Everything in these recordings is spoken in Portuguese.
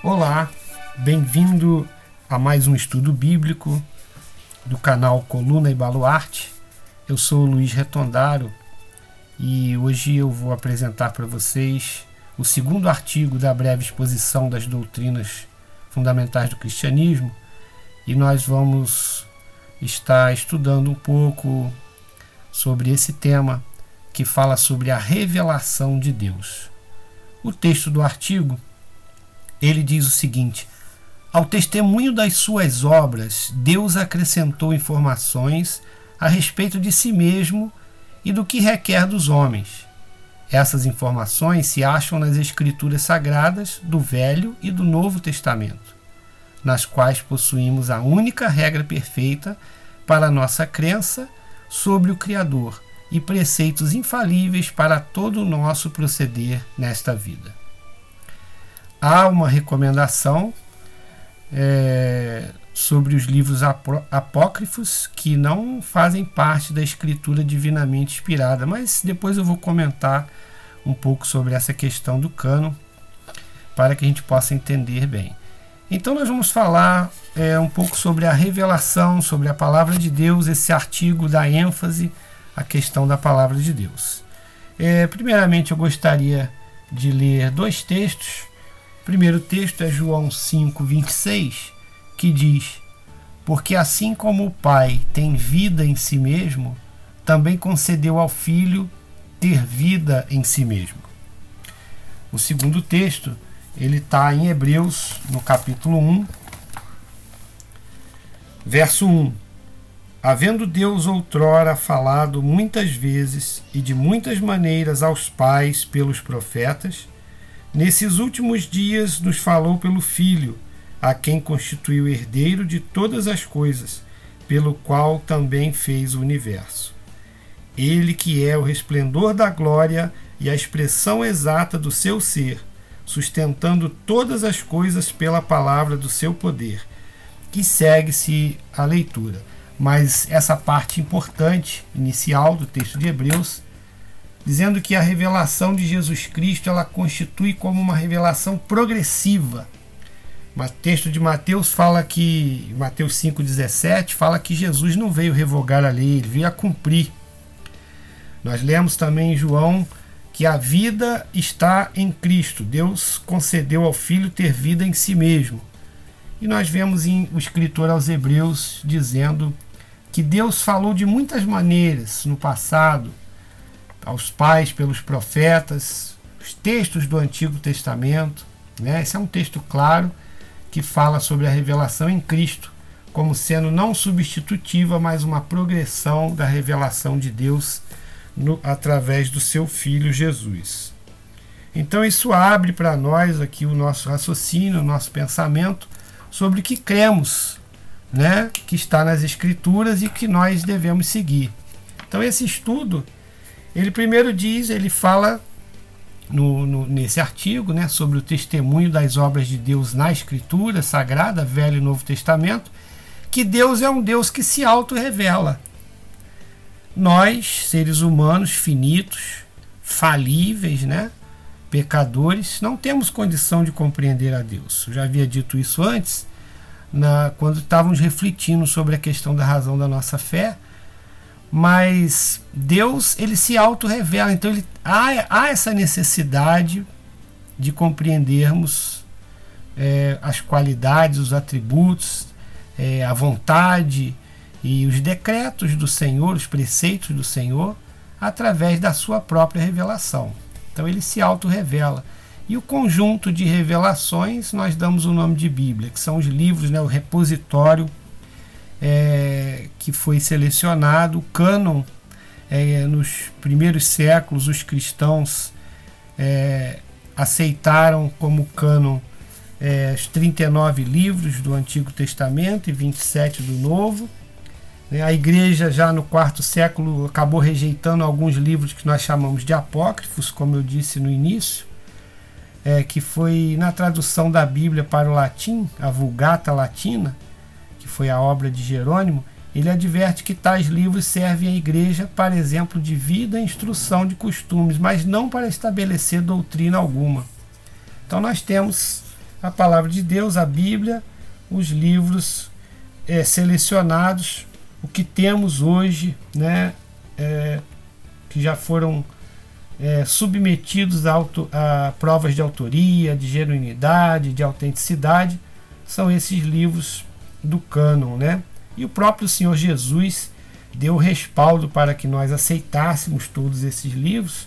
Olá, bem-vindo a mais um estudo bíblico do canal Coluna e Baluarte. Eu sou Luiz Retondaro e hoje eu vou apresentar para vocês o segundo artigo da breve exposição das doutrinas fundamentais do cristianismo e nós vamos estar estudando um pouco sobre esse tema que fala sobre a revelação de Deus. O texto do artigo ele diz o seguinte: Ao testemunho das suas obras, Deus acrescentou informações a respeito de si mesmo e do que requer dos homens. Essas informações se acham nas Escrituras Sagradas do Velho e do Novo Testamento, nas quais possuímos a única regra perfeita para nossa crença sobre o Criador e preceitos infalíveis para todo o nosso proceder nesta vida há uma recomendação é, sobre os livros apócrifos que não fazem parte da escritura divinamente inspirada, mas depois eu vou comentar um pouco sobre essa questão do cano para que a gente possa entender bem. Então nós vamos falar é, um pouco sobre a revelação, sobre a palavra de Deus. Esse artigo dá ênfase à questão da palavra de Deus. É, primeiramente eu gostaria de ler dois textos primeiro texto é João 5, 26, que diz: Porque assim como o Pai tem vida em si mesmo, também concedeu ao Filho ter vida em si mesmo. O segundo texto, ele está em Hebreus, no capítulo 1, verso 1. Havendo Deus outrora falado muitas vezes e de muitas maneiras aos pais pelos profetas, Nesses últimos dias nos falou pelo Filho, a quem constituiu herdeiro de todas as coisas, pelo qual também fez o universo. Ele que é o resplendor da glória e a expressão exata do seu ser, sustentando todas as coisas pela palavra do seu poder. Que segue-se a leitura. Mas essa parte importante, inicial do texto de Hebreus, dizendo que a revelação de Jesus Cristo ela constitui como uma revelação progressiva. O texto de Mateus fala que, Mateus 5,17, fala que Jesus não veio revogar a lei, ele veio a cumprir. Nós lemos também em João que a vida está em Cristo. Deus concedeu ao Filho ter vida em si mesmo. E nós vemos em, o escritor aos Hebreus dizendo que Deus falou de muitas maneiras no passado, aos pais pelos profetas, os textos do Antigo Testamento. Né? Esse é um texto claro que fala sobre a revelação em Cristo como sendo não substitutiva, mas uma progressão da revelação de Deus no, através do seu Filho Jesus. Então isso abre para nós aqui o nosso raciocínio, o nosso pensamento sobre o que cremos, né, que está nas Escrituras e que nós devemos seguir. Então esse estudo ele primeiro diz, ele fala no, no, nesse artigo né, sobre o testemunho das obras de Deus na Escritura Sagrada, Velho e Novo Testamento, que Deus é um Deus que se auto-revela. Nós, seres humanos finitos, falíveis, né, pecadores, não temos condição de compreender a Deus. Eu já havia dito isso antes, na, quando estávamos refletindo sobre a questão da razão da nossa fé mas Deus ele se auto-revela, então ele, há, há essa necessidade de compreendermos é, as qualidades, os atributos, é, a vontade e os decretos do Senhor, os preceitos do Senhor, através da sua própria revelação. Então ele se auto-revela. E o conjunto de revelações nós damos o nome de Bíblia, que são os livros, né, o repositório é, que foi selecionado, o cânon, é, nos primeiros séculos, os cristãos é, aceitaram como cânon é, os 39 livros do Antigo Testamento e 27 do Novo. Né, a igreja, já no quarto século, acabou rejeitando alguns livros que nós chamamos de apócrifos, como eu disse no início, é, que foi na tradução da Bíblia para o latim, a Vulgata Latina, foi a obra de Jerônimo, ele adverte que tais livros servem à igreja para exemplo de vida e instrução de costumes, mas não para estabelecer doutrina alguma. Então nós temos a palavra de Deus, a Bíblia, os livros é, selecionados, o que temos hoje, né, é, que já foram é, submetidos a, auto, a, provas de autoria, de genuinidade, de autenticidade, são esses livros do cânon, né? E o próprio Senhor Jesus deu respaldo para que nós aceitássemos todos esses livros,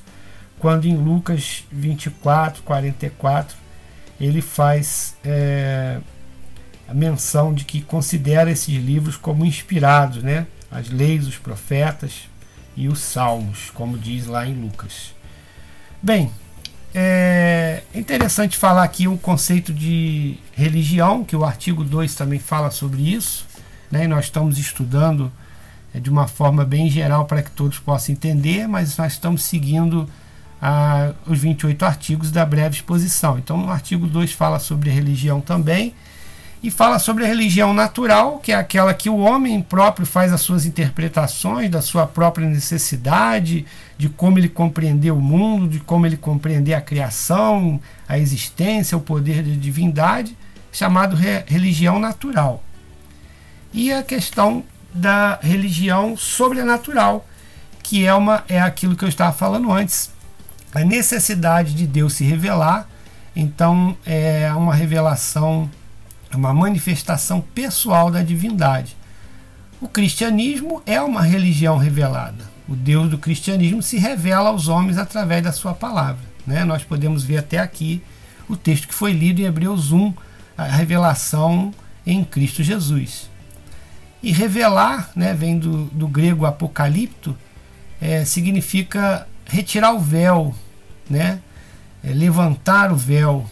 quando em Lucas 24, 44, ele faz é, a menção de que considera esses livros como inspirados, né? As leis, os profetas e os salmos, como diz lá em Lucas. Bem, é interessante falar aqui um conceito de religião, que o artigo 2 também fala sobre isso, né? Nós estamos estudando é, de uma forma bem geral para que todos possam entender, mas nós estamos seguindo ah, os 28 artigos da breve exposição. Então, o artigo 2 fala sobre religião também, e fala sobre a religião natural, que é aquela que o homem próprio faz as suas interpretações da sua própria necessidade, de como ele compreender o mundo, de como ele compreender a criação, a existência, o poder da divindade, chamado re religião natural. E a questão da religião sobrenatural, que é uma é aquilo que eu estava falando antes, a necessidade de Deus se revelar. Então é uma revelação uma manifestação pessoal da divindade. O cristianismo é uma religião revelada. O Deus do cristianismo se revela aos homens através da sua palavra. Né? Nós podemos ver até aqui o texto que foi lido em Hebreus 1, a revelação em Cristo Jesus. E revelar, né, vem do, do grego apocalipto, é, significa retirar o véu, né, é, levantar o véu,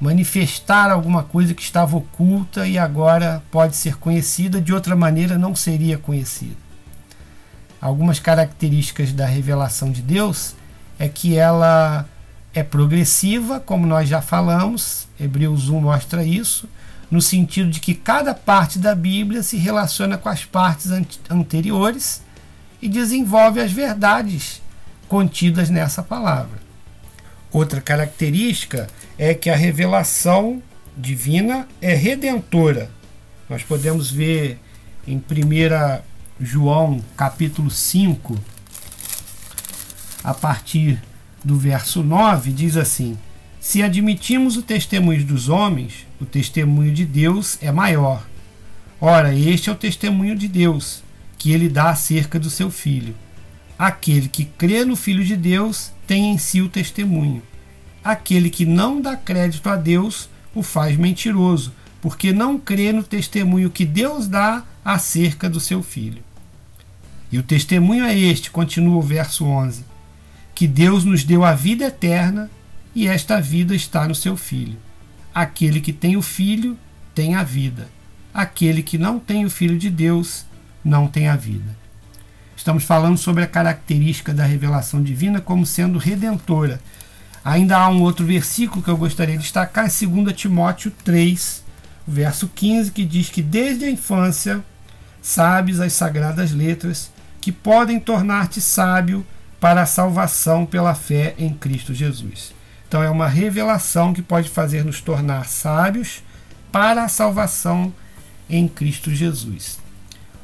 manifestar alguma coisa que estava oculta e agora pode ser conhecida, de outra maneira não seria conhecida. Algumas características da revelação de Deus é que ela é progressiva, como nós já falamos, Hebreus 1 mostra isso, no sentido de que cada parte da Bíblia se relaciona com as partes anteriores e desenvolve as verdades contidas nessa palavra. Outra característica é que a revelação divina é redentora. Nós podemos ver em 1 João capítulo 5, a partir do verso 9, diz assim: Se admitimos o testemunho dos homens, o testemunho de Deus é maior. Ora, este é o testemunho de Deus, que ele dá acerca do seu Filho. Aquele que crê no Filho de Deus tem em si o testemunho. Aquele que não dá crédito a Deus o faz mentiroso, porque não crê no testemunho que Deus dá acerca do seu Filho. E o testemunho é este, continua o verso 11: que Deus nos deu a vida eterna e esta vida está no seu Filho. Aquele que tem o Filho tem a vida. Aquele que não tem o Filho de Deus não tem a vida. Estamos falando sobre a característica da revelação divina como sendo redentora. Ainda há um outro versículo que eu gostaria de destacar, 2 Timóteo 3, verso 15, que diz que desde a infância sabes as sagradas letras que podem tornar-te sábio para a salvação pela fé em Cristo Jesus. Então é uma revelação que pode fazer nos tornar sábios para a salvação em Cristo Jesus.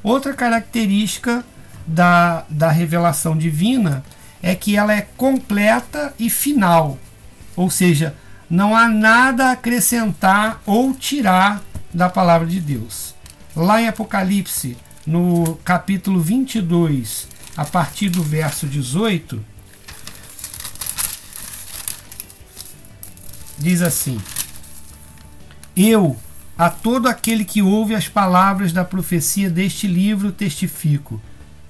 Outra característica da, da revelação divina é que ela é completa e final. Ou seja, não há nada a acrescentar ou tirar da palavra de Deus. Lá em Apocalipse, no capítulo 22, a partir do verso 18, diz assim: Eu, a todo aquele que ouve as palavras da profecia deste livro, testifico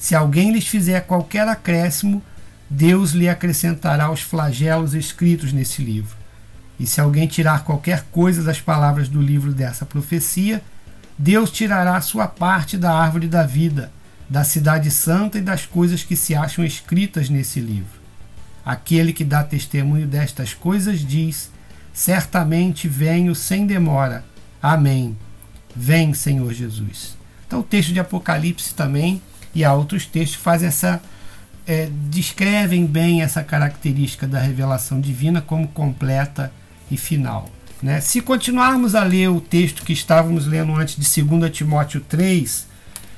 se alguém lhes fizer qualquer acréscimo, Deus lhe acrescentará os flagelos escritos nesse livro. E se alguém tirar qualquer coisa das palavras do livro dessa profecia, Deus tirará sua parte da árvore da vida, da cidade santa e das coisas que se acham escritas nesse livro. Aquele que dá testemunho destas coisas diz: Certamente venho sem demora. Amém. Vem, Senhor Jesus. Então, o texto de Apocalipse também e há outros textos que fazem essa é, descrevem bem essa característica da revelação divina como completa e final. Né? Se continuarmos a ler o texto que estávamos lendo antes de 2 Timóteo 3,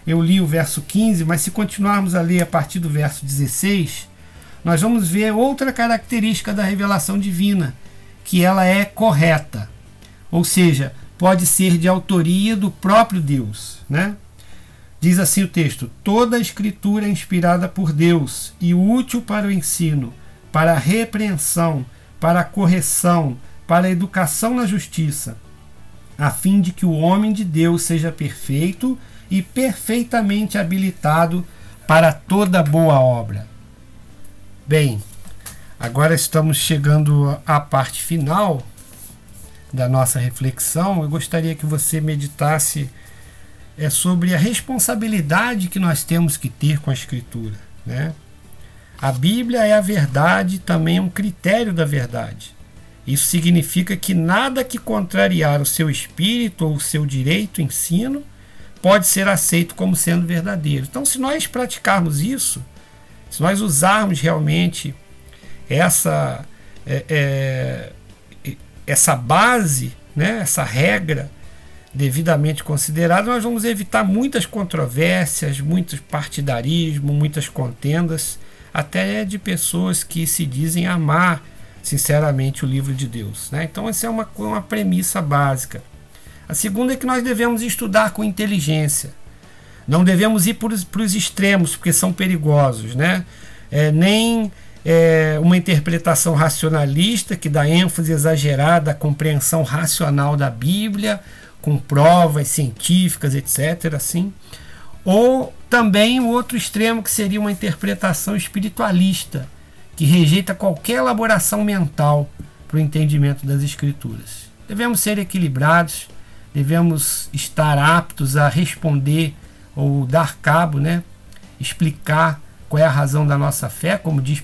eu li o verso 15, mas se continuarmos a ler a partir do verso 16, nós vamos ver outra característica da revelação divina, que ela é correta. Ou seja, pode ser de autoria do próprio Deus, né? Diz assim o texto: toda a escritura é inspirada por Deus e útil para o ensino, para a repreensão, para a correção, para a educação na justiça, a fim de que o homem de Deus seja perfeito e perfeitamente habilitado para toda boa obra. Bem, agora estamos chegando à parte final da nossa reflexão. Eu gostaria que você meditasse é sobre a responsabilidade que nós temos que ter com a Escritura. Né? A Bíblia é a verdade, também é um critério da verdade. Isso significa que nada que contrariar o seu espírito ou o seu direito ensino pode ser aceito como sendo verdadeiro. Então, se nós praticarmos isso, se nós usarmos realmente essa, é, é, essa base, né, essa regra devidamente considerado, nós vamos evitar muitas controvérsias, muitos partidarismo, muitas contendas, até de pessoas que se dizem amar sinceramente o livro de Deus. Né? Então, essa é uma, uma premissa básica. A segunda é que nós devemos estudar com inteligência. Não devemos ir para os extremos, porque são perigosos. Né? É, nem é, uma interpretação racionalista que dá ênfase exagerada à compreensão racional da Bíblia, com provas científicas, etc. Assim. Ou também o outro extremo, que seria uma interpretação espiritualista, que rejeita qualquer elaboração mental para o entendimento das Escrituras. Devemos ser equilibrados, devemos estar aptos a responder ou dar cabo, né? explicar qual é a razão da nossa fé, como diz 1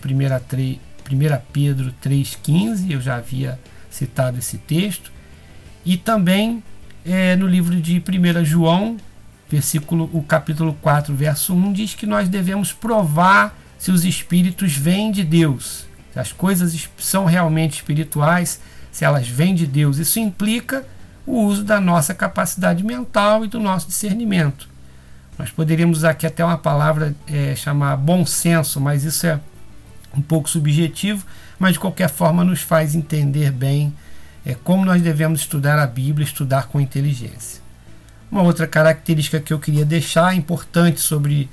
Pedro 3,15, eu já havia citado esse texto, e também é, no livro de 1 João, versículo, o capítulo 4, verso 1, diz que nós devemos provar se os espíritos vêm de Deus, se as coisas são realmente espirituais, se elas vêm de Deus. Isso implica o uso da nossa capacidade mental e do nosso discernimento. Nós poderíamos usar aqui até uma palavra é, chamar bom senso, mas isso é um pouco subjetivo, mas de qualquer forma nos faz entender bem é como nós devemos estudar a Bíblia, estudar com inteligência. Uma outra característica que eu queria deixar importante sobre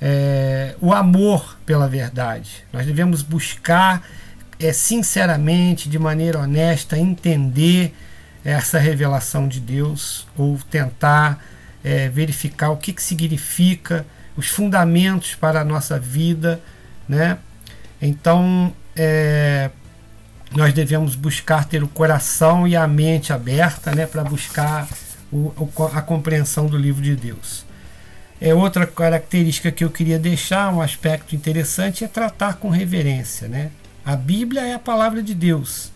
é, o amor pela verdade. Nós devemos buscar é, sinceramente, de maneira honesta, entender essa revelação de Deus ou tentar é, verificar o que, que significa, os fundamentos para a nossa vida, né? Então, é, nós devemos buscar ter o coração e a mente aberta né, para buscar o, a compreensão do livro de Deus. É outra característica que eu queria deixar, um aspecto interessante, é tratar com reverência. Né? A Bíblia é a palavra de Deus.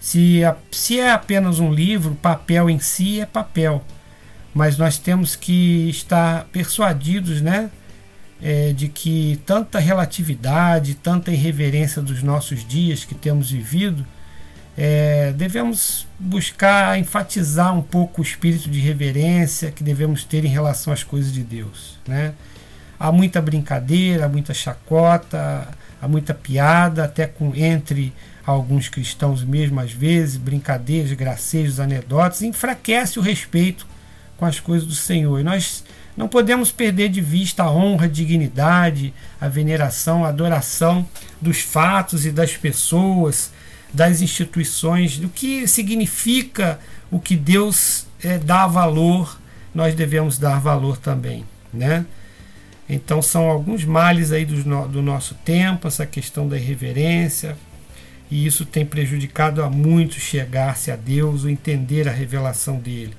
Se, a, se é apenas um livro, papel em si é papel. Mas nós temos que estar persuadidos né, é, de que tanta relatividade, tanta irreverência dos nossos dias que temos vivido, é, devemos buscar enfatizar um pouco o espírito de reverência que devemos ter em relação às coisas de Deus. Né? Há muita brincadeira, há muita chacota, há muita piada, até com entre alguns cristãos mesmo, às vezes, brincadeiras, gracejos, anedotas, enfraquece o respeito com as coisas do Senhor. E nós não podemos perder de vista a honra, a dignidade, a veneração, a adoração dos fatos e das pessoas, das instituições, do que significa o que Deus é, dá valor, nós devemos dar valor também, né? Então são alguns males aí do, do nosso tempo, essa questão da irreverência, e isso tem prejudicado a muitos chegar-se a Deus ou entender a revelação dele.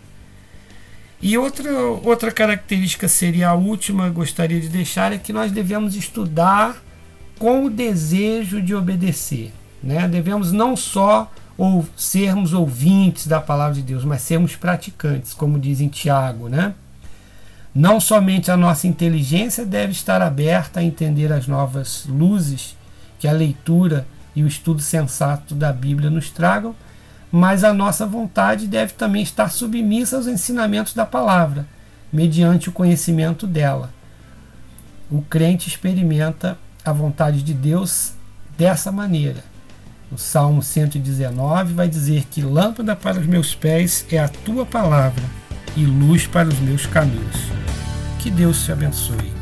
E outra, outra característica seria a última, gostaria de deixar, é que nós devemos estudar com o desejo de obedecer. Né? Devemos não só ou sermos ouvintes da palavra de Deus, mas sermos praticantes, como diz em Tiago. Né? Não somente a nossa inteligência deve estar aberta a entender as novas luzes que a leitura e o estudo sensato da Bíblia nos tragam, mas a nossa vontade deve também estar submissa aos ensinamentos da palavra, mediante o conhecimento dela. O crente experimenta a vontade de Deus dessa maneira. O Salmo 119 vai dizer que lâmpada para os meus pés é a tua palavra e luz para os meus caminhos. Que Deus te abençoe.